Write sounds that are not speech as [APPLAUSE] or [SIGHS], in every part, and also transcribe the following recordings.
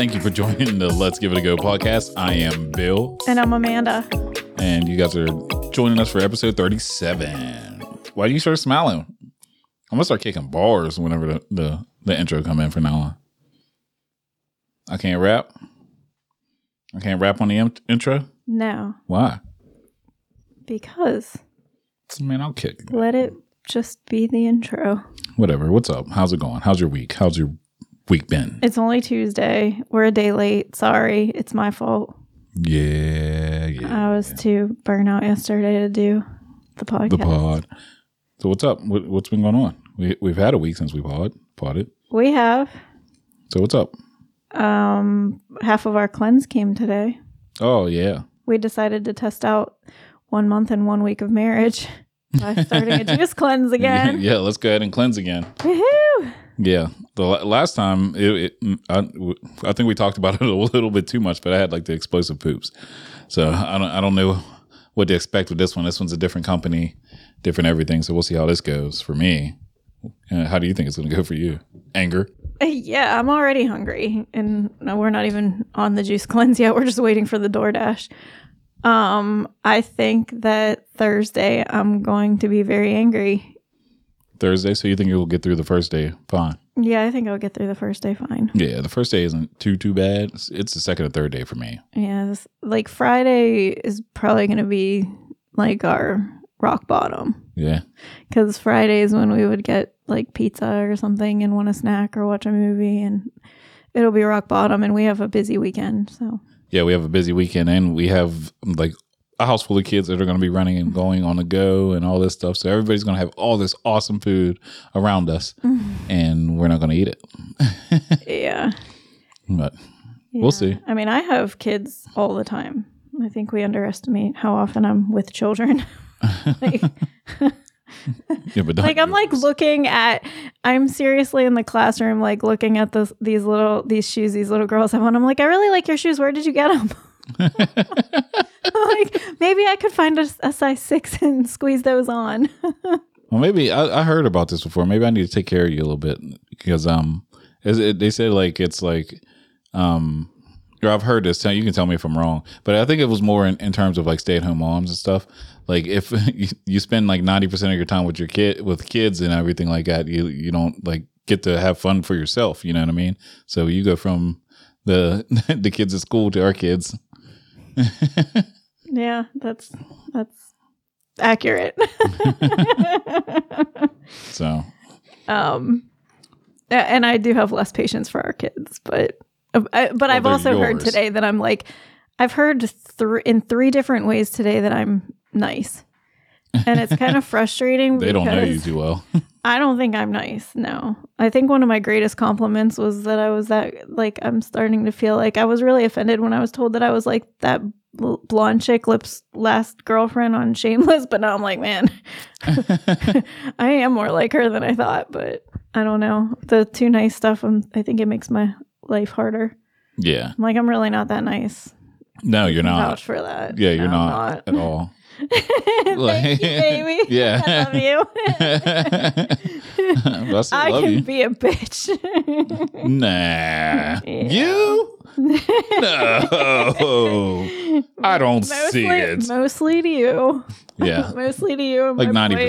Thank you for joining the Let's Give It a Go podcast. I am Bill, And I'm Amanda. and you guys are joining us for episode 37. Why do you start smiling? I'm gonna start kicking bars whenever the, the, the intro come in from now on. I can't rap. I can't rap on the in- intro. No, Why? because Man, I'll kick. let it just be the intro. Whatever. What's up? How's it going? How's your week? How's your week been? It's only Tuesday. We're a day late. Sorry. It's my fault. Yeah, yeah. I was too burnt out yesterday to do the podcast. the pod. So what's up? What, what's been going on? We we've had a week since we pod podded. We have So what's up? um half of our cleanse came today. Oh yeah, We decided to test out one month and one week of marriage by starting a [LAUGHS] juice cleanse again. yeah. Let's go ahead and cleanse again. Woohoo! Yeah, the last time it, it I, I think we talked about [LAUGHS] it a little bit too much, but I had like the explosive poops. So I don't I don't know what to expect with this one. This one's a different company, different everything. So we'll see how this goes for me. Uh, how do you think it's going to go for you? Anger. Yeah, I'm already hungry, and we're not even on the juice [LAUGHS] cleanse yet. We're just waiting for the DoorDash. Um, I think that Thursday I'm going to be very angry. Thursday. So you think you'll get through the first day? Fine. Yeah, I think I'll get through the first day fine. Yeah, the first day isn't too too bad. It's, it's the second or third day for me. Yeah, this, like Friday is probably going to be like our rock bottom Yeah, because Friday is when we would get like pizza or something and want a snack or watch a movie, and it'll be rock bottom. And we have a busy weekend, so yeah. We have a busy weekend, and we have like a house full of kids that are going to be running and going on the go and all this stuff. So everybody's going to have all this awesome food around us, mm-hmm. and we're not going to eat it. [LAUGHS] yeah. But We'll see. I mean, I have kids all the time. I think we underestimate how often I'm with children. [LAUGHS] like, [LAUGHS] yeah, but like I'm like looking at. I'm seriously in the classroom, like looking at this these little these shoes these little girls have on. I'm like, I really like your shoes. Where did you get them? [LAUGHS] like maybe I could find a, a size six [LAUGHS] and squeeze those on. [LAUGHS] Well, maybe I, I heard about this before. Maybe I need to take care of you a little bit because um, it, they say like it's like um, or I've heard this. You can tell me if I'm wrong, but I think it was more in, in terms of like stay at home moms and stuff. Like if you, you spend like ninety percent of your time with your kid with kids and everything like that, you you don't like get to have fun for yourself. You know what I mean? So you go from the the kids at school to our kids. [LAUGHS] yeah, that's that's accurate. [LAUGHS] So um and i do have less patience for our kids but uh, but i've they're also heard today that i'm like i've heard thr in three different ways today that i'm nice and it's kind of [LAUGHS] frustrating they don't know you too well. I don't think i'm nice no i think one of my greatest compliments was that i was that like i'm starting to feel like i was really offended when i was told that i was like that bl- blonde chick lips last girlfriend on shameless but now i'm like man [LAUGHS] I am more like her than I thought, but I don't know. The too nice stuff, um, I think it makes my life harder. yeah. I'm like, I'm really not that nice. No, you're not. Vouch for that. Yeah, you're No, I'm not, at all. [LAUGHS] Thank you, baby. [LAUGHS] Yeah. I love you. [LAUGHS] I I love can you. be a bitch. Nah. You? No. I don't see it. mostly to you. Yeah. Mostly to you. Like my ninety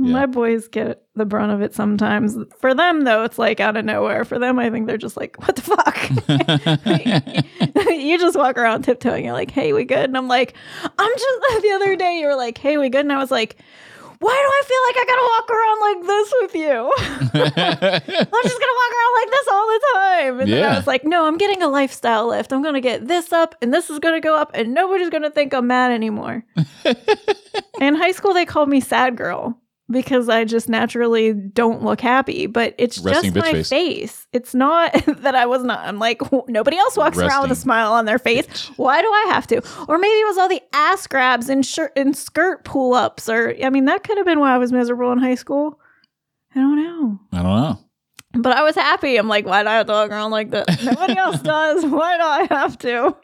percent. My boys get the brunt of it sometimes. For them, though, it's like out of nowhere. For them, I think they're just like, what the fuck? [LAUGHS] [LAUGHS] you just walk around tiptoeing. You're like, hey, we good? And I'm like, I'm just, [LAUGHS] the other day, you were like, hey, we good? And I was like, why do I feel like I gotta walk around like this with you? I'm just gonna walk around like this all the time. And then I was like, no, I'm getting a lifestyle lift. I'm gonna get this up and this is gonna go up and nobody's gonna think I'm mad anymore. In high school, they called me sad girl because I just naturally don't look happy, but it's Resting just my face. face. It's not [LAUGHS] that I was not. I'm like, nobody else walks around with a smile on their face. bitch. Why do I have to? Or maybe it was all the ass grabs and shirt and skirt pull ups, or I mean, that could have been why I was miserable in high school. I don't know. I don't know. But I was happy. I'm like, why do I have to walk around like this? Nobody else [LAUGHS] does. Why do I have to?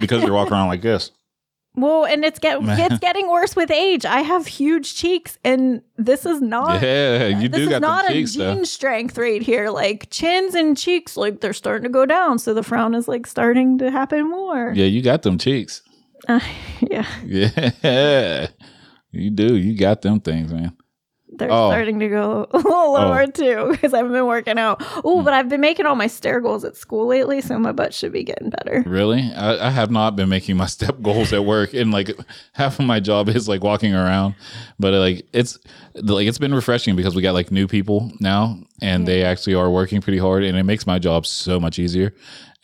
Because you're walking around like this. Well, and it's get [LAUGHS] it's getting worse with age. I have huge cheeks, and this is not. Yeah, you this do is not a cheeks gene though. strength right here. Like chins and cheeks, like they're starting to go down. So the frown is like starting to happen more. Yeah, you got them cheeks. Uh, [LAUGHS] yeah. [LAUGHS] Yeah, you do. You got them things, man. They're Oh. starting to go [LAUGHS] a little lower too because I've been working out. Oh, but I've been making all my stair goals at school lately, so my butt should be getting better. Really? I, I have not been making my [LAUGHS] step goals at work, and like half of my job is like walking around. But like it's like it's been refreshing because we got like new people now, and they actually are working pretty hard, and it makes my job so much easier.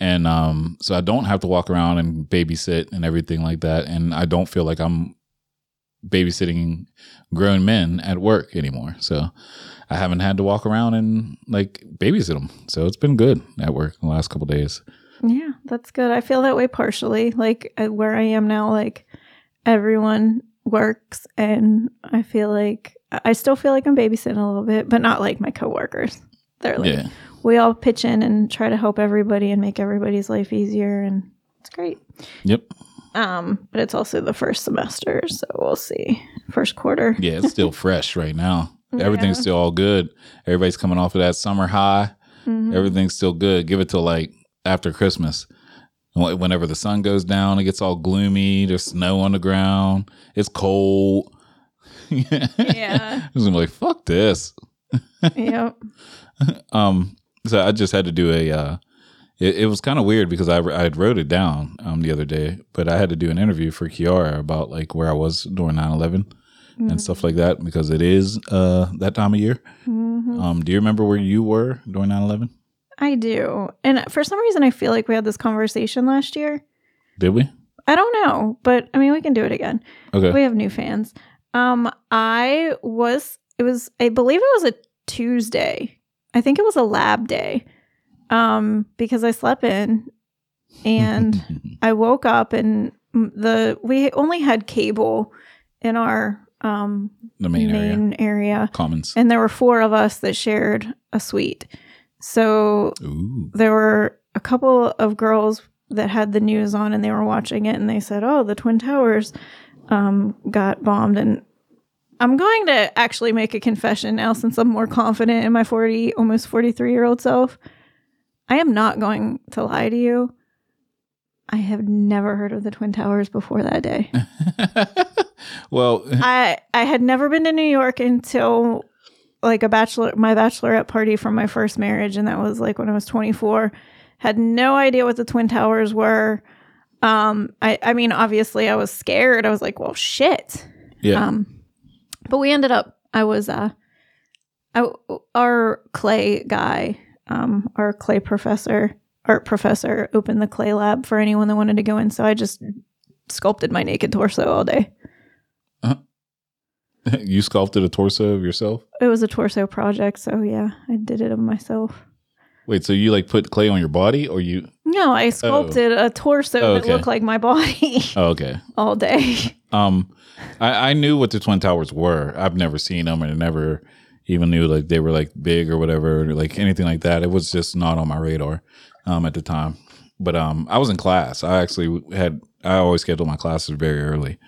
And um, so I don't have to walk around and babysit and everything like that, and I don't feel like I'm babysitting grown men at work anymore. So I haven't had to walk around and like babysit them. So it's been good at work the last couple days. Yeah, that's good. I feel that way partially. Like uh, where I am now, like everyone works, and I feel like I still feel like I'm babysitting a little bit, but not like my coworkers. They're like Yeah. we all pitch in and try to help everybody and make everybody's life easier, and it's great. Yep. Um, but it's also the first semester, so we'll see. First quarter. [LAUGHS] Yeah, it's still fresh right now. Everything's Yeah. still all good. Everybody's coming off of that summer high. Mhm. Everything's still good. Give it till like after Christmas. Whenever the sun goes down, it gets all gloomy. There's snow on the ground. It's cold. [LAUGHS] Yeah. I was gonna be like, fuck this. [LAUGHS] yep. Um, so I just had to do a. Uh, it, it was kind of weird because I I had wrote it down um the other day, but I had to do an interview for Kiara about like where I was during 9-11 and stuff like that because it is uh that time of year. Mhm. Um, do you remember where you were during 9-11? I do. And for some reason, I feel like we had this conversation last year. Did we? I don't know, but I mean, we can do it again. Okay. We have new fans. Um, I was, it was, I believe it was a Tuesday. I think it was a lab day. Um, because I slept in and [LAUGHS] I woke up and the, we only had cable in our, um, the main, area, main area. Commons. And there were four of us that shared a suite. So Ooh. there were a couple of girls that had the news on and they were watching it and they said, "Oh, the Twin Towers um, got bombed." And I'm going to actually make a confession now, since I'm more confident in my 40, almost 43 year old self. I am not going to lie to you. I have never heard of the Twin Towers before that day. [LAUGHS] well, [LAUGHS] I I had never been to New York until like a bachelor my bachelorette party from my first marriage and that was like when I was 24. Had no idea what the Twin Towers were. Um I I mean obviously I was scared. I was like, "Well, shit." yeah. Um but we ended up I was uh I, our clay guy, um our clay professor, art professor opened the clay lab for anyone that wanted to go in, so I just sculpted my naked torso all day. [LAUGHS] you sculpted a torso of yourself. It was a torso project, so yeah, I did it of myself. Wait, so you like put clay on your body, or you? No, I sculpted a torso Oh, that looked like my body [LAUGHS] Oh, okay. [LAUGHS] all day. Um, I, I knew what the Twin Towers were. I've never seen them, and never even knew like they were like big or whatever, or like anything like that. It was just not on my radar um, at the time. But um, I was in class. I actually had. I always schedule my classes very early,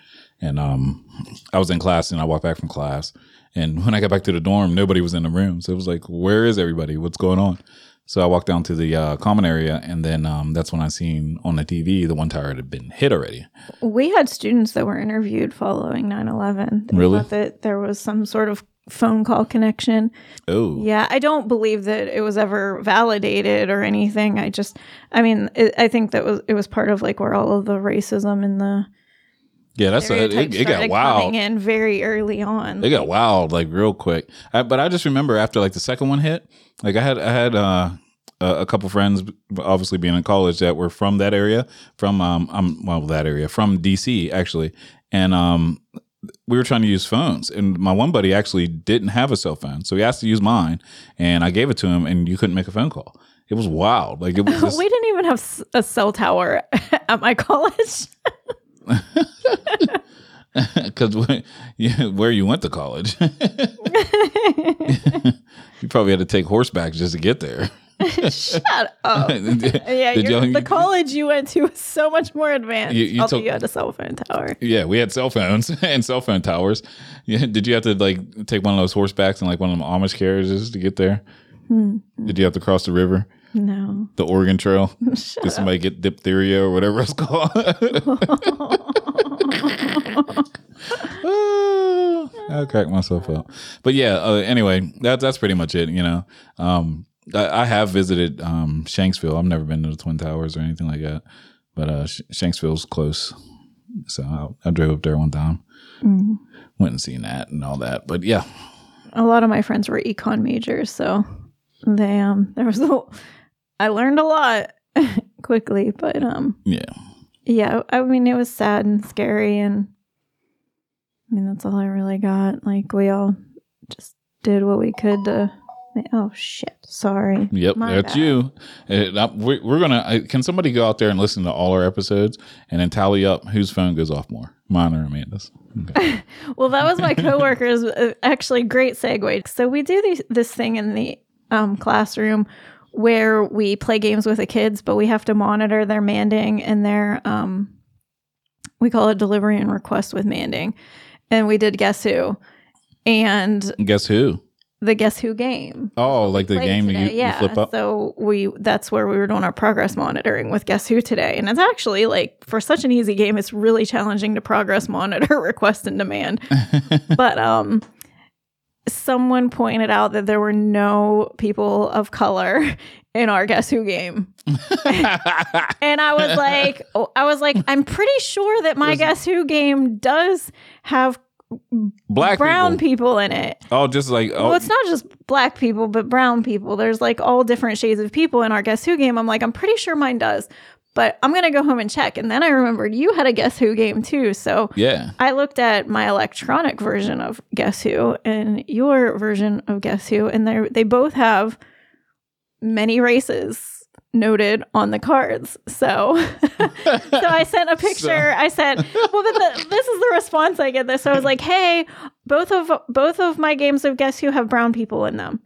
and um, I was in class, and I walked back from class, and [LAUGHS] when I got back to the dorm, nobody was in the room. So it was like, where is everybody? What's going on? So I walked down to the uh, common area, and then um, that's when I seen on the TV the one tower had been hit already. we had students that were interviewed following 9-11. They Really? thought that there was some sort of phone call connection. Oh, Yeah, I don't believe that it was ever validated or anything. I just, I mean, it, I think that was it was part of like where all of the racism and the yeah, that's a, it, it got wild. coming in very early on. They got wild like real quick. I, but I just remember after like the second one hit, like I had I had uh, a, couple friends, obviously being in college, that were from that area, from um, um well that area from DC actually, and um we were trying to use phones, and my one buddy actually didn't have a cell phone, so he asked to use mine, and I gave it to him, and you couldn't make a phone call. It was wild, like it was. [LAUGHS] Just, we didn't even have a cell tower [LAUGHS] at my college. [LAUGHS] because yeah, where you went to college, you probably had to take horseback just to get there. [LAUGHS] Shut up. [LAUGHS] yeah, the college you went to was so much more advanced. You- you took- you had a cell phone tower. Yeah, we had cell phones [LAUGHS] and cell phone towers. Yeah, did you have to like take one of those horsebacks and like one of them Amish carriages to get there? Hmm. Did you have to cross the river, No. the Oregon Trail? Shut Did somebody get diphtheria or whatever it's called? Ah, I crack myself up. But yeah, uh, anyway, that, that's pretty much it. You know, um, I, I have visited um, Shanksville. I've never been to the Twin Towers or anything like that, but uh, Sh- Shanksville's close, so I, I drove up there one time, Mm. went and seen that and all that. But yeah, a lot of my friends were econ majors, so they um there was a I learned a lot [LAUGHS] quickly, but um yeah, yeah, I mean it was sad and scary and I mean that's all I really got. Like we all just did what we could to oh shit, sorry. yep, My that's bad. you. Uh, uh, we- we're gonna. uh, Can somebody go out there and listen to all our episodes and then tally up whose phone goes off more, mine or Amanda's? Okay. [LAUGHS] Well, that was my coworkers. uh, Actually, great segue. So we do these, this thing in the um, classroom where we play games with the kids, but we have to monitor their manding and their um, we call it delivery and request with manding, and we did guess who, and Guess who? The guess who game. Oh, like the game you, today. you yeah. flip up. So we that's where we were doing our progress monitoring with Guess Who today. And it's actually like for such an easy game, it's really challenging to progress monitor [LAUGHS] request and demand. [LAUGHS] but um someone pointed out that there were no people of color [LAUGHS] in our Guess Who game. And I was like oh, I was like, I'm pretty sure that my Guess Who game does have Black brown people. people in it. Oh, just like oh, Well, it's not just black people, but brown people. There's like all different shades of people in our Guess Who game. I'm like, I'm pretty sure mine does, but I'm to go home and check. And then I remembered you had a Guess Who game too. So yeah. I looked at my electronic version of Guess Who and your version of Guess Who, and they they both have many races noted on the cards. So [LAUGHS] so I sent a [LAUGHS] picture. So- I said, "Well, but the, this is the response I get." This, so I was like, "Hey, both of both of my games of Guess Who have brown people in them,"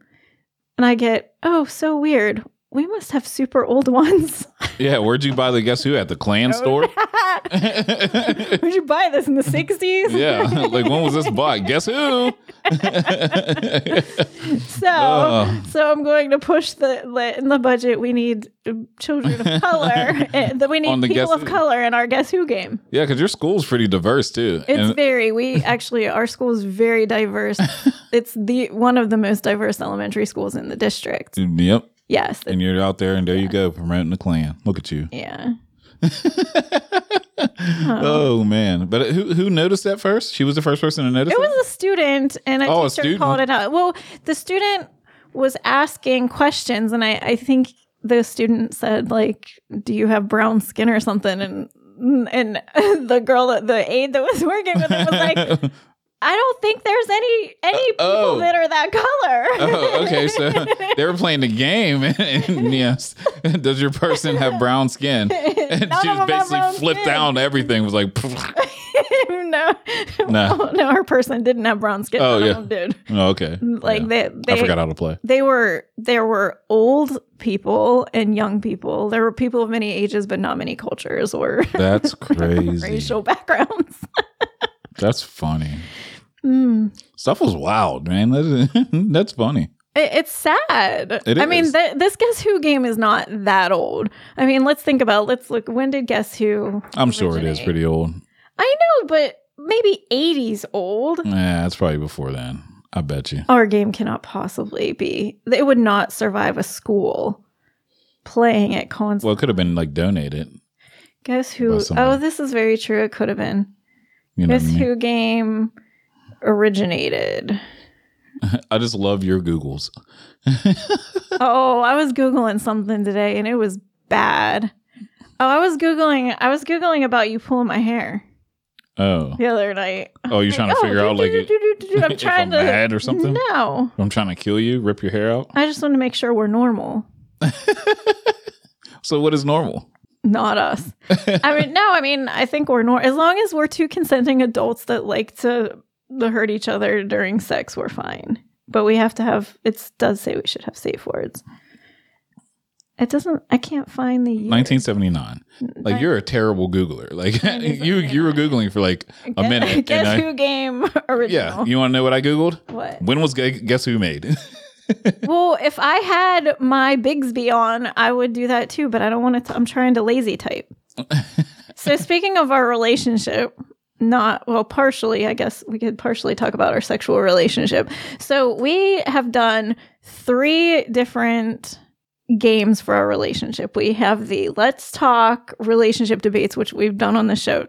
and I get, "Oh, so weird. We must have super old ones." [LAUGHS] Yeah, where'd you buy the guess who at the Klan store? [LAUGHS] Where'd you buy this in the '60s? yeah, [LAUGHS] like when was this bought? Guess who? So, Oh. so I'm going to push the, in the budget. We need uh, children of color. that we need people of Who. color in our Guess Who game. yeah, because your school's pretty diverse too. It's And- very. We actually our school is very diverse. it's the one of the most diverse elementary schools in the district. yep. Yes. And you're out there, and there you go, promoting the Klan. Look at you. yeah. [LAUGHS] Oh man! But who who noticed that first? She was the first person to notice. It was a student, and a Oh, teacher called it out. Well, the student was asking questions, and I, I think the student said, like, "Do you have brown skin or something?" And and [LAUGHS] the girl, the aide that was working with him, was like, [LAUGHS] "I don't think there's any any uh, people oh. that are that color." Oh, okay. So [LAUGHS] they were playing the game, [LAUGHS] and yes, [LAUGHS] does your person have brown skin? And None she was basically flipped skin. down everything. Was like, no, No. no, her person didn't have brown skin. Oh, yeah. did. oh, okay. Like Yeah. they, they, I forgot how to play. they were there were old people and young people. There were people of many ages, but not many cultures or That's crazy. racial backgrounds. That's funny. Mm. Stuff was wild, man. [LAUGHS] That's, that's funny. It, it's sad. It I mean, th- this Guess Who game is not that old. I mean, let's think about. Let's look. When did Guess Who? I'm sure it is pretty old. I know, but maybe 80s old. Yeah, it's probably before then. I bet you. Our game cannot possibly be. It would not survive a school playing it constantly. Well, it could have been like donated. Guess who? Oh, this is very true. It could have been. You know Guess I mean? who game originated? [LAUGHS] I just love your Googles. [LAUGHS] oh, I was googling something today and it was bad. Oh, I was googling. I was googling about you pulling my hair Oh, the other night. oh, you're trying to oh, figure out like [LAUGHS] I'm trying I'm to. mad or something. No, I'm trying to kill you, rip your hair out. I just want to make sure we're normal, So what is normal? not us. I mean, no, I mean, I think we're normal as long as we're two consenting adults that like to, to hurt each other during sex. We're fine, but we have to have. It does say we should have safe words. It doesn't. I can't find the year. 1979. Like you're a terrible Googler. [LAUGHS] Like you you were googling for like a Guess- minute. [LAUGHS] Guess I- who game [LAUGHS] yeah, you want to know what I googled? what? When was Guess Who made? Well, if I had my Bixby on, I would do that too. But I don't want to. I'm trying to lazy type. so speaking of our relationship, not well, partially. I guess we could partially talk about our sexual relationship. So we have done three different games for our relationship. We have the Let's Talk relationship debates, which we've done on the show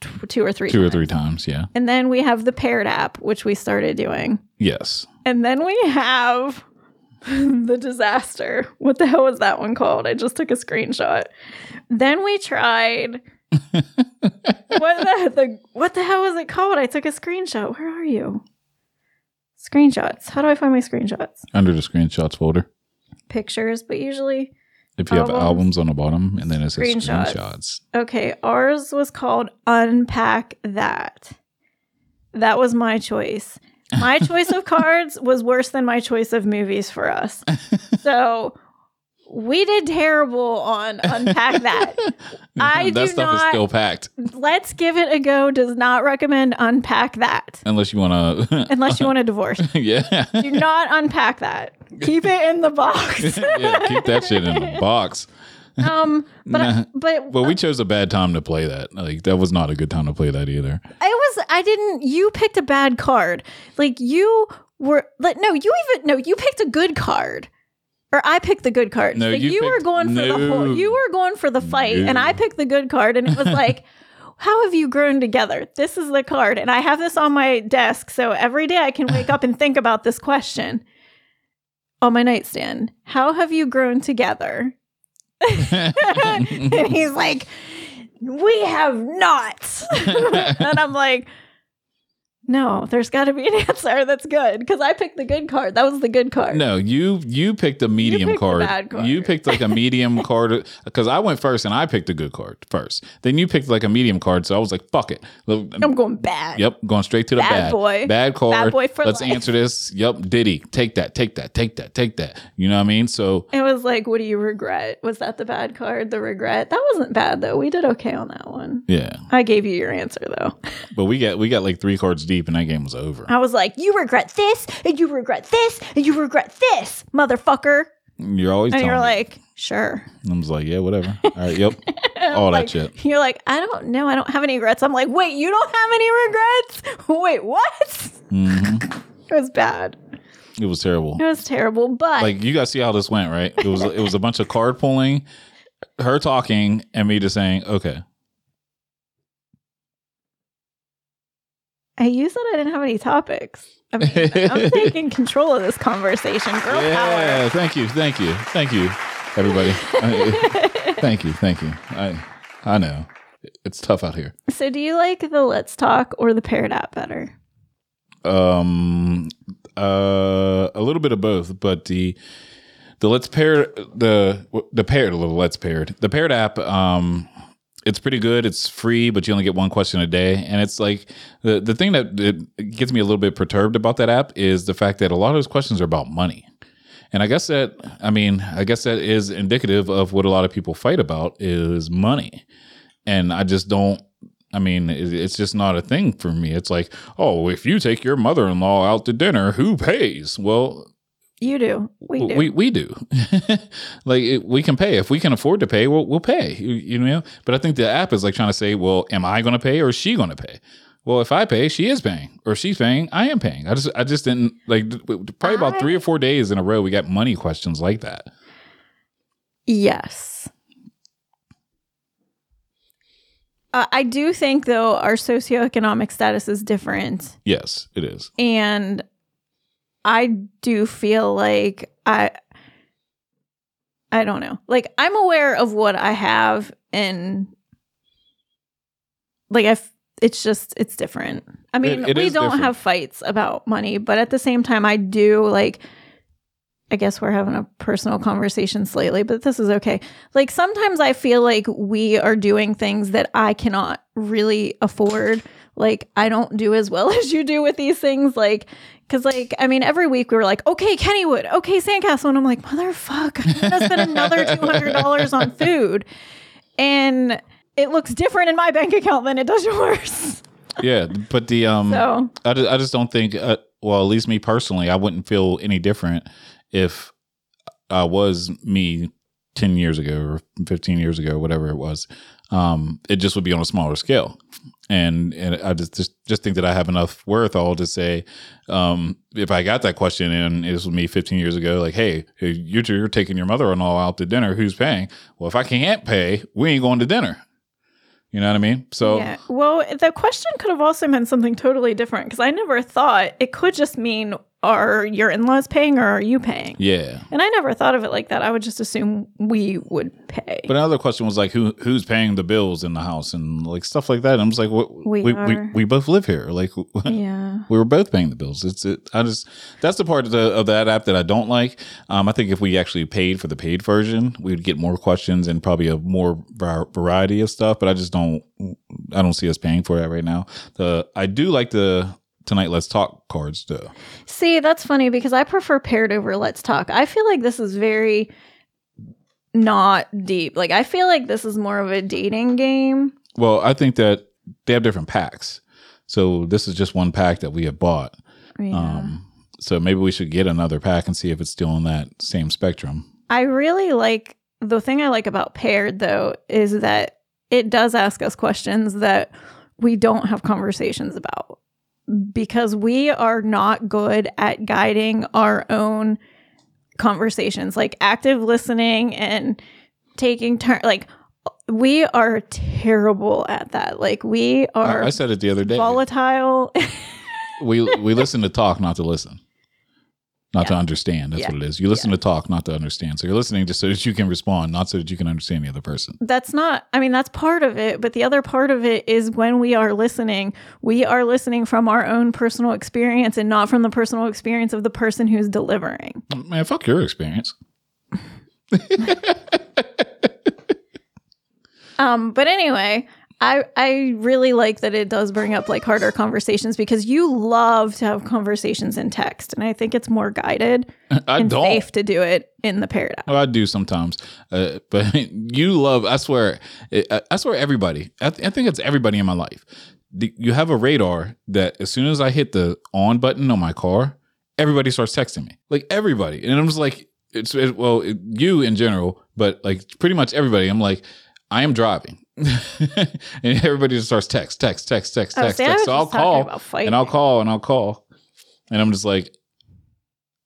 t- two or three Two or three times, yeah. And then we have the paired app, which we started doing. Yes. And then we have [LAUGHS] the disaster. What the hell was that one called? I just took a screenshot. Then we tried [LAUGHS] what the, the what the hell was it called? I took a screenshot. Where are you? Screenshots. How do I find my screenshots? Under the screenshots folder. Pictures, but usually If you have Albums. albums on the bottom and then it says Screenshots. screenshots. okay, ours was called Unpack That. That was my choice. My [LAUGHS] choice of cards was worse than my choice of movies for us. So we did terrible on [LAUGHS] Unpack That. I that do stuff is not- still packed. Let's give it a go does not recommend Unpack That Unless you want to. [LAUGHS] unless you want a divorce. [LAUGHS] yeah. Do not unpack that. Keep it in the box. yeah. Keep that shit in the box. um, but Nah. but But we chose a bad time to play that. Like that was not a good time to play that either. I was I didn't you picked a bad card. Like you were like no, you even no, you picked a good card. Or I picked the good card. No, like you you, were picked- going for the whole you were going for the fight and I picked the good card and it was like [LAUGHS] how have you grown together? This is the card and I have this on my desk so every day I can wake up and think about this question on my nightstand. How have you grown together? [LAUGHS] [LAUGHS] and he's like, We have not. and I'm like, No, there's got to be an [LAUGHS] answer that's good because I picked the good card. That was the good card. No, you you picked a medium picked card. bad card. You picked like a medium [LAUGHS] card because I went first and I picked a good card first. Then you picked like a medium card, so I was like, "Fuck it." I'm going bad. Yep, going straight to the Bad bad, boy. bad card. Bad boy for Let's life. answer this. Yep, Diddy, take that, take that, take that, take that. You know what I mean? So It was like, What do you regret? Was that the bad card? The regret? That wasn't bad though. We did okay on that one. yeah, I gave you your answer though. but we got we got like three cards deep, and that game was over. I was like, You regret this, and you regret this, and you regret this, motherfucker. You're always And you're me. like, Sure. I was like, yeah, whatever. All right, yep, [LAUGHS] all Like, that shit. You're like, I don't know. I don't have any regrets. I'm like, wait, you don't have any regrets? [LAUGHS] Wait, what? hmm [LAUGHS] It was bad. It was terrible. It was terrible. But like you guys see how this went, right? It was it was a bunch of card pulling, her talking, and me just saying, okay. I you said I didn't have any topics. I mean, I'm [LAUGHS] taking control of this conversation. Girl yeah, thank you, thank you, thank you, everybody. [LAUGHS] I- thank you, thank you. I I know it's tough out here. So, do you like the Let's Talk or the Paired app better? Um, uh, a little bit of both, but the the let's pair the the paired a little let's paired the paired app. Um, it's pretty good. It's free, but you only get one question a day, and it's like the the thing that it gets me a little bit perturbed about that app is the fact that a lot of those questions are about money. And I guess that I mean, I guess that is indicative of what a lot of people fight about is money. And I just don't I mean, it's just not a thing for me. It's like, oh, if you take your mother-in-law out to dinner, who pays? Well, You do. We do. we we do. [LAUGHS] like it, we can pay if we can afford to pay. We'll we'll pay. You, you know. But I think the app is like trying to say, well, am I going to pay or is she going to pay? Well, if I pay, she is paying, or she's paying, I am paying. I just I just didn't like probably about three or four days in a row we got money questions like that. Yes. Uh, I do think, though, our socioeconomic status is different. Yes, it is. And I do feel like I. I don't know. Like, I'm aware of what I have, and like, I. f- It's just, it's different. I mean, it we don't different. have fights about money, but at the same time, I do like. I guess we're having a personal conversation slightly, but this is okay. Like sometimes I feel like we are doing things that I cannot really afford. Like I don't do as well [LAUGHS] as you do with these things, like Because, like, I mean, every week we were like, okay, Kennywood, okay, Sandcastle. And I'm like, motherfucker, I'm to spend another $200 on food. And it looks different in my bank account than it does yours. Yeah, but the um, So, I just, I just don't think. Uh, well, at least me personally, I wouldn't feel any different if I was me ten years ago or fifteen years ago, whatever it was. Um, it just would be on a smaller scale, and and I just just, just think that I have enough wherewithal to say, um, if I got that question and it was me fifteen years ago, like, hey, you're, you're taking your mother and all out to dinner, who's paying? Well, if I can't pay, we ain't going to dinner. You know what I mean? So yeah. Well, the question could have also meant something totally different because I never thought it could just mean are your in laws paying or are you paying? yeah. And I never thought of it like that. I would just assume we would pay. But another question was like, who who's paying the bills in the house and like stuff like that. And I'm just like, what, We we, we, we both live here. Like, [LAUGHS] yeah. we were both paying the bills. It's it. I just that's the part of, the, of that app that I don't like. Um, I think if we actually paid for the paid version, we'd get more questions and probably a more variety of stuff. But I just don't. I don't see us paying for that right now. The I do like the tonight let's talk cards though. See, that's funny because I prefer paired over Let's Talk. I feel like this is very not deep. Like I feel like this is more of a dating game. Well, I think that they have different packs. So this is just one pack that we have bought. Yeah. Um, so maybe we should get another pack and see if it's still in that same spectrum. I really like the thing I like about paired though is that it does ask us questions that we don't have conversations about because we are not good at guiding our own conversations like active listening and taking turn like we are terrible at that. Like we are I, I said it the other day. volatile. [LAUGHS] We we listen to talk, not to listen, not to understand. That's Yeah. what it is. You listen to talk, not to understand. So you're listening just so that you can respond, not so that you can understand the other person. that's not i mean that's part of it but the other part of it is when we are listening we are listening from our own personal experience and not from the personal experience of the person who's delivering Man, fuck your experience. [LAUGHS] um but anyway I, I really like that it does bring up like harder conversations because you love to have conversations in text and I think it's more guided [LAUGHS] I and don't. safe to do it in the app. Well, I do sometimes, uh, [LAUGHS] but you love. I swear, I I swear, everybody. I, th- I think it's everybody in my life. The, you have a radar that as soon as I hit the on button on my car, everybody starts texting me. Like everybody, and I'm just like, it's it, well, it, you in general, but like pretty much everybody. I'm like, I am driving, [LAUGHS] and everybody just starts text, text, text, text, Oh, text, see, text. So I'll call and I'll call and I'll call, and I'm just like.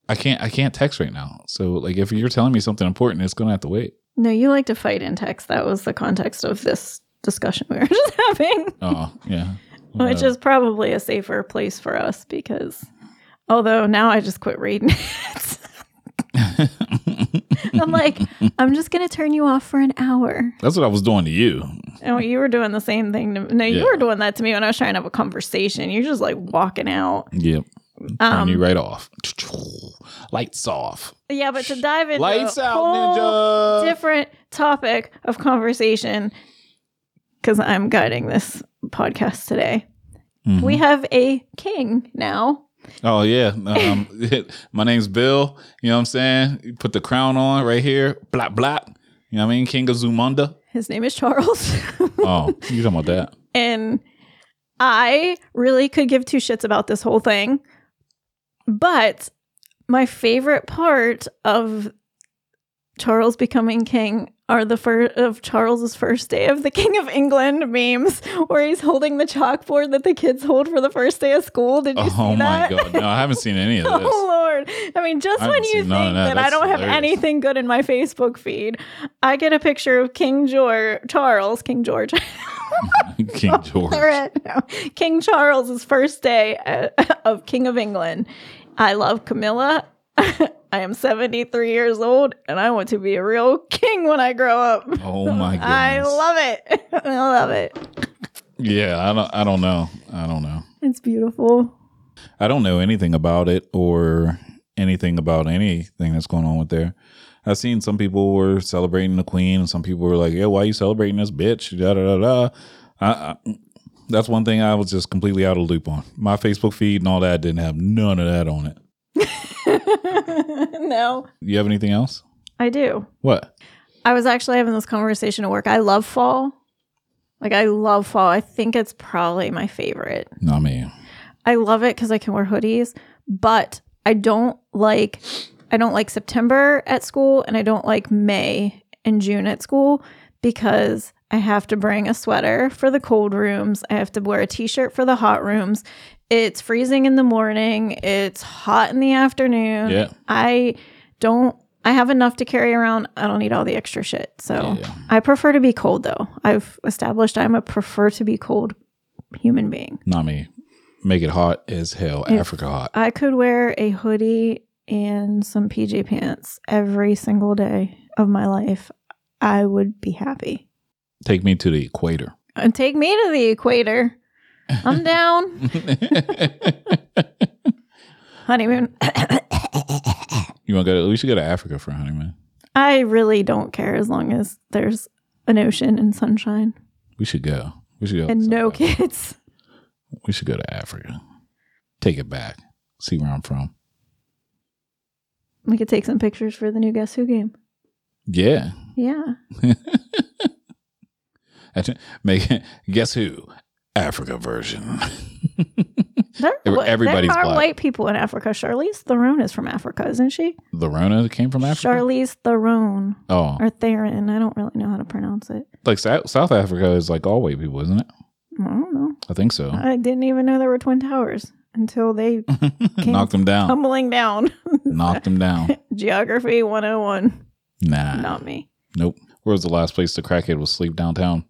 I can't I can't text right now. So like if you're telling me something important, it's gonna have to wait. No, you like to fight in text. That was the context of this discussion we were [LAUGHS] just having. Oh yeah. [LAUGHS] which is probably a safer place for us because although now I just quit reading it. [LAUGHS] I'm like, I'm just gonna turn you off for an hour. That's what I was doing to you. Oh, you were doing the same thing. To, no, you Yeah. were doing that to me when I was trying to have a conversation. You're just like walking out. Yep. Turn Um, you right off. [TSK] Lights off. Yeah, but to dive into Lights a out, whole ninja. different topic of conversation, because I'm guiding this podcast today. Mhm. We have a king now. Oh yeah. Um, [LAUGHS] my name's Bill. You know what I'm saying? You put the crown on right here. Blap blap. You know what I mean? King of Zamunda. His name is Charles. [LAUGHS] Oh, you talking about that? and I really could give two shits about this whole thing. But my favorite part of Charles becoming king are the fir- of Charles's first day of the King of England memes, where he's holding the chalkboard that the kids hold for the first day of school. Did you see Oh my that? god. No, I haven't seen any of [LAUGHS] this. Oh Lord! I mean, just I when you think that, that. I don't have hilarious. anything good in my Facebook feed, I get a picture of King George, Charles, King George, [LAUGHS] King [LAUGHS] George. No. King Charles's first day uh, of King of England. I love Camilla. [LAUGHS] I am 73 years old and I want to be a real king when I grow up. Oh my god. [LAUGHS] I love it. [LAUGHS] I love it. Yeah, I don't I don't know. I don't know. It's beautiful. I don't know anything about it or anything about anything that's going on with there. I've seen some people were celebrating the queen, and some people were like, "Yeah, why are you celebrating this bitch?" Da da da da. I, I, That's one thing I was just completely out of loop on. My Facebook feed and all that didn't have none of that on it. [LAUGHS] no, You have anything else? I do. What? I was actually having this conversation at work. I love fall. Like I love fall. I think it's probably my favorite. No, I mean, I love it because I can wear hoodies, but I don't like I don't like September at school and I don't like May and June at school because I have to bring a sweater for the cold rooms. I have to wear a t-shirt for the hot rooms. It's freezing in the morning. It's hot in the afternoon. Yeah. I don't I have enough to carry around. I don't need all the extra shit. So Yeah. I prefer to be cold though. I've established I'm a prefer to be cold human being. no, I mean, make it hot as hell. If- Africa hot. I could wear a hoodie and some PJ pants every single day of my life. I would be happy. Take me to the equator. And take me to the equator. I'm down. [LAUGHS] Honeymoon. [COUGHS] you want to go? To, we should go to Africa for a honeymoon. I really don't care as long as there's an ocean and sunshine We should go. We should go. and no somewhere. kids. We should go to Africa. Take it back. See where I'm from. We could take some pictures for the new Guess Who game. Yeah. Yeah. [LAUGHS] Make [LAUGHS] guess who? Africa version. [LAUGHS] There, everybody's there are black. white people in Africa. Charlize Theron is from Africa, isn't she? the Rona came from Africa. Charlize Theron. oh, or Theron. I don't really know how to pronounce it. like South, South Africa is like all white people, isn't it? I don't know. I think so. I didn't even know there were twin towers until they [LAUGHS] Knocked them down. tumbling down. [LAUGHS] Knocked them down. Geography 101. Nah. Not me. Nope. Where was the last place the crackhead was sleep downtown?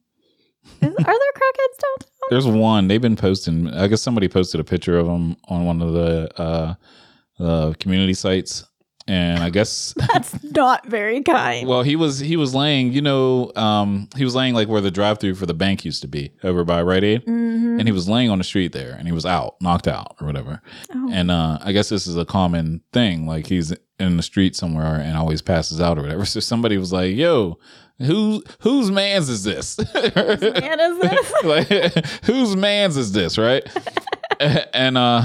Is, are there crackheads downtown? There's one. They've been posting. I guess somebody posted a picture of them on one of the uh, uh, community sites, and I guess [LAUGHS] That's not very kind. well, he was he was laying. You know, um, he was laying like where the drive-through for the bank used to be over by Rite Aid, Mhm. and he was laying on the street there, and he was out, knocked out or whatever. Oh. And uh, I guess this is a common thing. Like he's in the street somewhere and always passes out or whatever. [LAUGHS] So somebody was like, "Yo, who whose man's is this? whose Man, is this? [LAUGHS] like whose man's is this right? [LAUGHS] And uh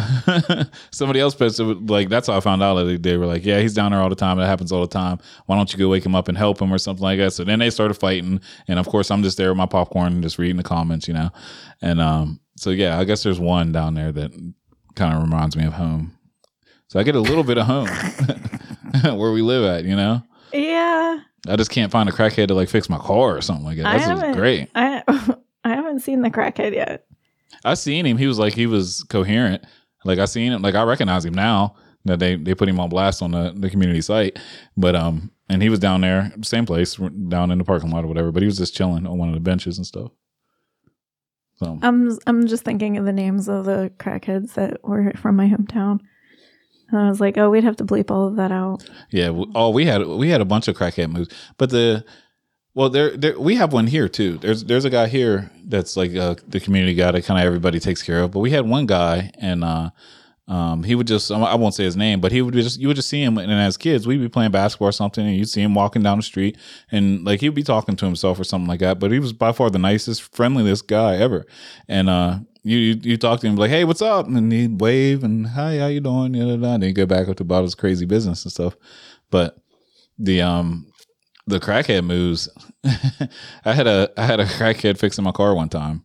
[LAUGHS] somebody else posted like that's how i found out that they were like yeah he's down there all the time. It happens all the time. Why don't you go wake him up and help him or something like that? So then they started fighting. And of course i'm just there with my popcorn and just reading the comments you know? And um so yeah i guess there's one down there that kind of reminds me of home. So i get a little bit of home where we live at you know. I just can't find a crackhead to like fix my car or something like that I that's haven't- great I [LAUGHS] I haven't seen the crackhead yet. I seen him. He was like he was coherent. Like I seen him. Like I recognize him now that they they put him on blast on the, the community site. But um, and he was down there, same place, down in the parking lot or whatever. But he was just chilling on one of the benches and stuff. So I'm I'm just thinking of the names of the crackheads that were from my hometown. And I was like, oh, we'd have to bleep all of that out. yeah. w- Oh, we had we had a bunch of crackhead moves, but the well, there, there we have one here too. There's there's a guy here that's like uh, the community guy that kind of everybody takes care of. But we had one guy, and uh, um, he would just I won't say his name, but he would just you would just see him, and as kids we'd be playing basketball or something, and you'd see him walking down the street, and like he'd be talking to himself or something like that. But he was by far the nicest, friendliest guy ever, and uh. You, you you talk to him like, hey, what's up? And he'd wave and hi, how you doing? And then go back up to about his crazy business and stuff. But the um the crackhead moves. [LAUGHS] I had a I had a crackhead fixing my car one time,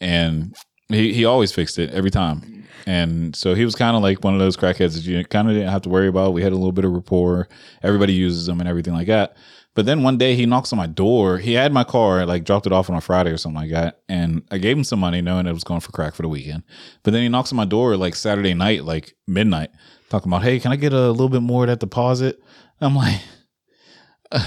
and he he always fixed it every time. And so he was kind of like one of those crackheads that you kind of didn't have to worry about. We had a little bit of rapport. Everybody uses them and everything like that. But then one day he knocks on my door. He had my car, like dropped it off on a Friday or something like that. And I gave him some money knowing it was going for crack for the weekend. But then he knocks on my door like Saturday night, like midnight, talking about, hey, can I get a little bit more of that deposit? I'm like, [LAUGHS]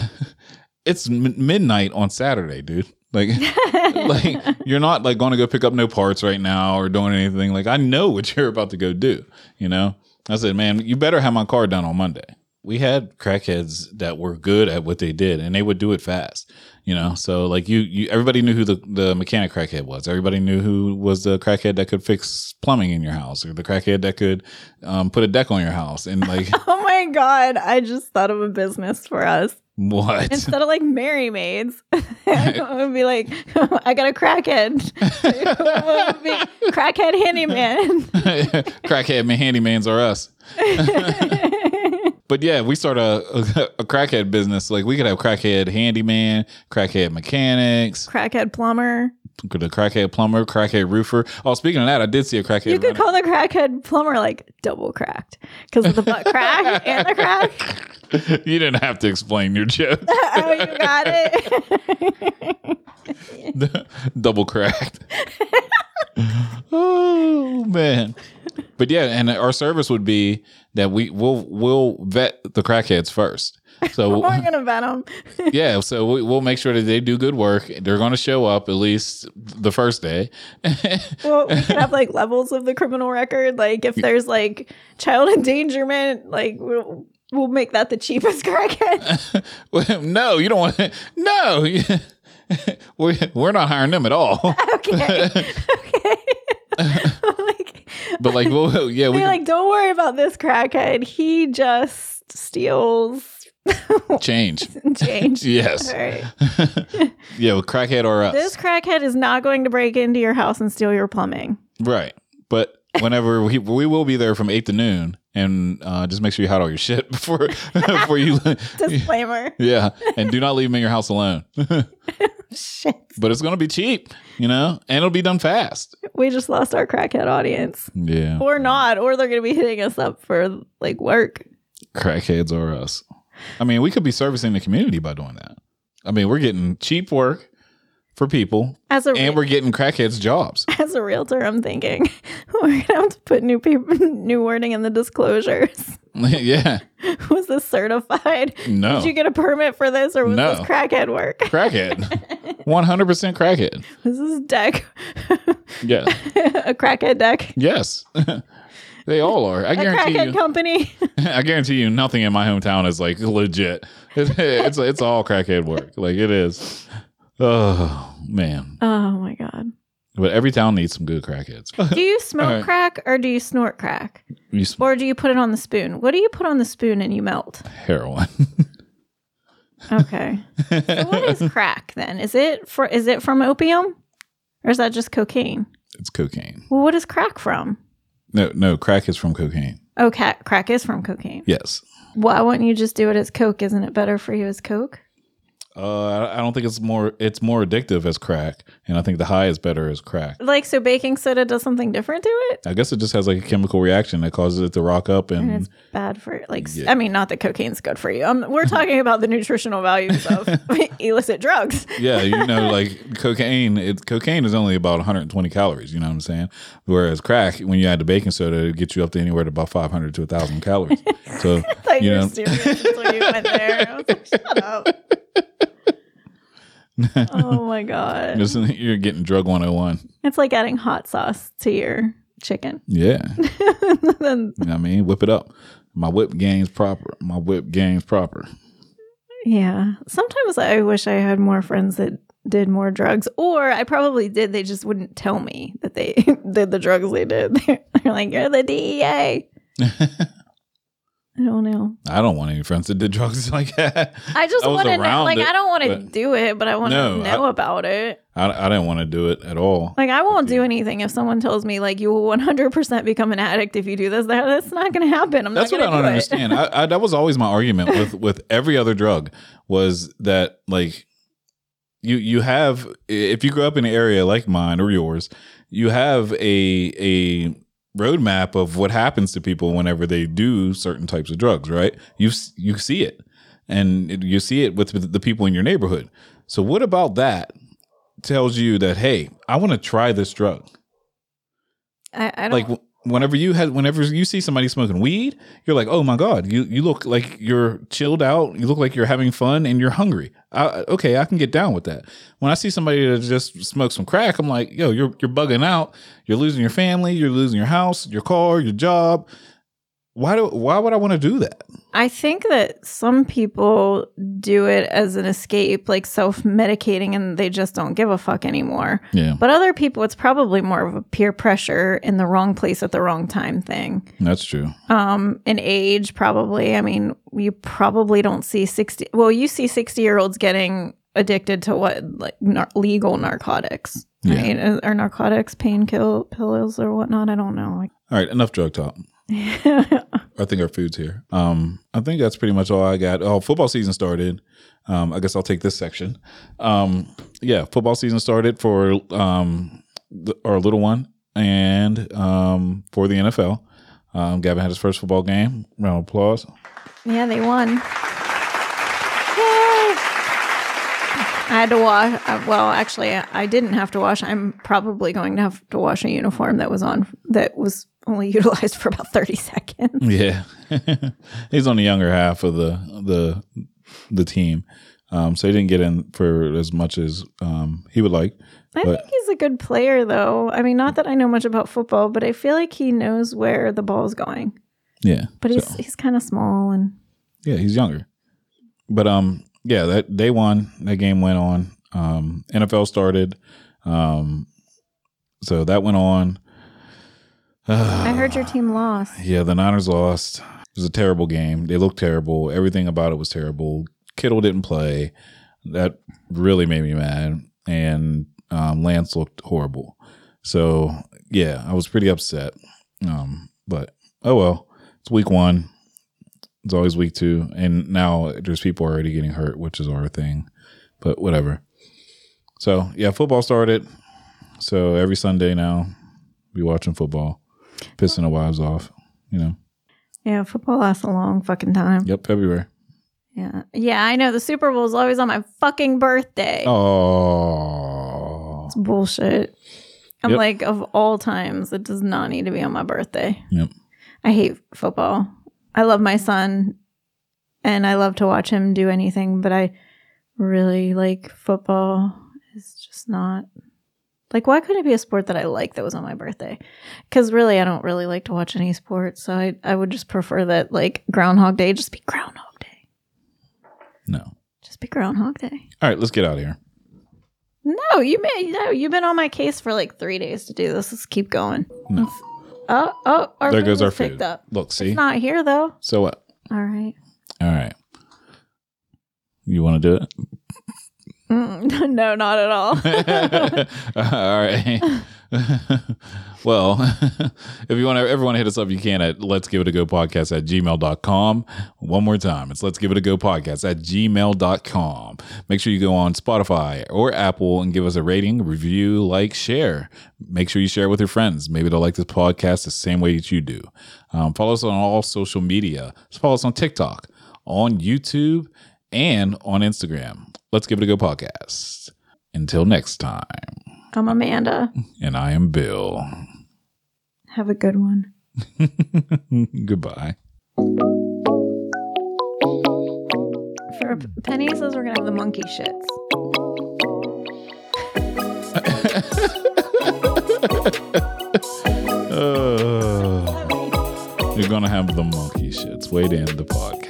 it's m- midnight on Saturday, dude. Like, [LAUGHS] like you're not like going to go pick up no parts right now or doing anything. Like, I know what [LAUGHS] you're about to go do. You know, I said, man, you better have my car done on Monday. We had crackheads that were good at what they did, and they would do it fast. You know, so like you, you everybody knew who the the mechanic crackhead was. Everybody knew who was the crackhead that could fix plumbing in your house, or the crackhead that could um, put a deck on your house, and like [LAUGHS] Oh my god! I just thought of a business for us. What? Instead of like Merry Maids, [LAUGHS] it would be like, I got a crackhead. [LAUGHS] it would be [LAUGHS] crackhead handyman. crackhead man handymans are us. But yeah, we start a, a, [LAUGHS] a crackhead business. Like we could have crackhead handyman, crackhead mechanics, crackhead plumber. the crackhead plumber, crackhead roofer. Oh, speaking of that, I did see a crackhead. You could runner. call the crackhead plumber like double cracked because of the butt crack [LAUGHS] and the crack. [LAUGHS] you didn't have to explain your joke. oh, you got it. Double cracked. oh man. But yeah, and our service would be that we will we'll vet the crackheads first. So [LAUGHS] We're gonna vet them. [LAUGHS] yeah, so we, we'll make sure that they do good work. They're going to show up at least the first day. [LAUGHS] Well, we could have like levels of the criminal record. Like if there's like child endangerment, like we'll, we'll make that the cheapest crackhead. Well, no, you don't want. No, we're we're not hiring them at all. Okay. okay. But like, well, yeah, we can like, don't worry about this crackhead. He just steals [LAUGHS] change. change. [LAUGHS] Yes, right. [LAUGHS] yeah, with crackhead or us, This crackhead is not going to break into your house and steal your plumbing. right? But whenever we we will be there from eight to noon, and uh, just make sure you hide all your shit [LAUGHS] before before you. [LAUGHS] Disclaimer. Yeah, and do not leave them in your house alone. [LAUGHS] Shit. but it's going to be cheap, you know, and it'll be done fast. We just lost our crackhead audience. Yeah, Or not. Or they're going to be hitting us up for like work. crackheads or us. I mean, we could be servicing the community by doing that. I mean, we're getting cheap work for people, As a and we're getting crackheads jobs. [LAUGHS] as a realtor, I'm thinking [LAUGHS] we're gonna have to put new people, [LAUGHS] new wording in the disclosures. yeah, was this certified? no, Did you get a permit for this, or was No. this crackhead work? crackhead, one hundred percent crackhead. This deck Yeah, a crackhead deck? yes, they all are. I A guarantee crackhead you. company? I guarantee you, nothing in my hometown is like legit. It's it's, it's all crackhead work. Like it is. Oh man, oh my god! but every town needs some good crackheads. [LAUGHS] Do you smoke Alright. crack or do you snort crack, You sm- or do you put it on the spoon? What do you put on the spoon and you melt? heroin. [LAUGHS] Okay. so what is [LAUGHS] crack then? Is it for? Is it from opium, or is that just cocaine? it's cocaine. Well, what is crack from? No, no, crack is from cocaine. Oh, ca- crack is from cocaine. Yes. Why wouldn't you just do it as coke? Isn't it better for you as coke? Uh, I- don't think it's more. It's more addictive as crack, and I think the high is better as crack. Like, so baking soda does something different to it? I guess it just has like a chemical reaction that causes it to rock up, And and it's bad for, like, Yeah. I mean, not that cocaine's good for you. Um, we're talking about the nutritional values of [LAUGHS] [LAUGHS] illicit drugs. yeah, you know, [LAUGHS] like cocaine. It, cocaine is only about 120 calories. You know what I'm saying? Whereas crack, when you add the baking soda, it gets you up to anywhere to about 500 to 1,000 calories. So I you you know, were serious until you went there. I was like, shut up. Oh [LAUGHS] my God. just- [LAUGHS] you're getting drug 101. It's like adding hot sauce to your chicken. Yeah, [LAUGHS] then, you know what I mean, whip it up. My whip game's proper. My whip game's proper. yeah. Sometimes I wish I had more friends that did more drugs, or I probably did. They just wouldn't tell me that they did the drugs they did. They're like, you're the DEA. I don't know. I don't want any friends that did drugs [LAUGHS] like that. I just want to know. Like, it, I don't want to do it, but I want to No, know I- about it. I, I didn't want to do it at all. Like, I won't do anything if someone tells me, like, you will 100% become an addict if you do this. That, that's not going to happen. I'm That's what I don't do understand. [LAUGHS] I, I, that was always my argument with [LAUGHS] with every other drug was that like you you have if you grow up in an area like mine or yours, you have a a roadmap of what happens to people whenever they do certain types of drugs. Right? You you see it, and you see it with the people in your neighborhood. So what about that tells you that hey, I want to try this drug? I, I don't. like whenever you had whenever you see somebody smoking weed you're like oh my god you you look like you're chilled out. You look like you're having fun and you're hungry. I, okay i can get down with that. When i see somebody that just smokes some crack i'm like yo you're you're bugging out. You're losing your family. You're losing your house your car your job why do why would I want to do that? I think that some people do it as an escape, like self medicating, and they just don't give a fuck anymore. Yeah, But other people, it's probably more of a peer pressure in the wrong place at the wrong time thing. that's true. Um, in age, probably. I mean, you probably don't see 60, well, you see 60 year olds getting addicted to what, like nar- legal narcotics, Yeah. right? Or narcotics, painkiller pills, or whatnot. I don't know. All right, enough drug talk. [LAUGHS] I think our food's here. Um, I think that's pretty much all I got. Oh, football season started. Um, I guess I'll take this section. Um, yeah, football season started for um the, our little one and um for the NFL. Um, Gavin had his first football game. Round of applause. Yeah, they won. I had to wash. Uh, well, actually, I I didn't have to wash. I'm probably going to have to wash a uniform that was on that was only [LAUGHS] utilized for about thirty seconds. Yeah, [LAUGHS] he's on the younger half of the the the team, um, so he didn't get in for as much as um, he would like. I But- think he's a good player, though. I mean, not that I know much about football, but I feel like he knows where the ball is going. Yeah, But he's so- he's kind of small and Yeah, he's younger. But um yeah, that day one, that game went on. Um NFL started. Um so that went on. I heard your team lost. [SIGHS] Yeah, the Niners lost. It was a terrible game. They looked terrible. Everything about it was terrible. Kittle didn't play. That really made me mad. And um, Lance looked horrible. So yeah, I was pretty upset. Um, but oh well, it's week one. It's always week two, and now there's people already getting hurt, which is our thing. But whatever. So yeah, football started. So every Sunday now, be watching football, pissing the wives off. You know. Yeah, football lasts a long fucking time. Yep, February. Yeah, yeah, I know. The Super Bowl is always on my fucking birthday. Oh, It's bullshit. I'm Yep. like, of all times, it does not need to be on my birthday. Yep. I hate football. I love my son and I love to watch him do anything, but I really like football. It's just not like, why couldn't it be a sport that I like that was on my birthday? Because really, I don't really like to watch any sports. So I, I would just prefer that, like, Groundhog Day just be Groundhog Day. no. Just be Groundhog Day. All right, let's get out of here. No, you may no, you've been on my case for like three days to do this. Let's keep going. No. Oh, oh, our there goes our food. up. Look, see. It's not here though. so what? All right. All right. You want to do it? Mm, [LAUGHS] no, not at all. [LAUGHS] All right. [LAUGHS] [LAUGHS] well, [LAUGHS] if you want to ever want to hit us up, you can at let's give it a go podcast at gmail.com. One more time. It's let's give it a go podcast at gmail.com. Make sure you go on Spotify or Apple and give us a rating, review, like, share. Make sure you share with your friends. Maybe they'll like this podcast the same way that you do. Um, follow us on all social media. Follow us on TikTok, on YouTube, and on Instagram. Let's give it a go podcast. Until next time. I'm Amanda. And I am Bill. Have a good one. [LAUGHS] Goodbye. For Penny says we're gonna have the monkey shits. [LAUGHS] Uh, you're going to have the monkey shits. Way to end the podcast.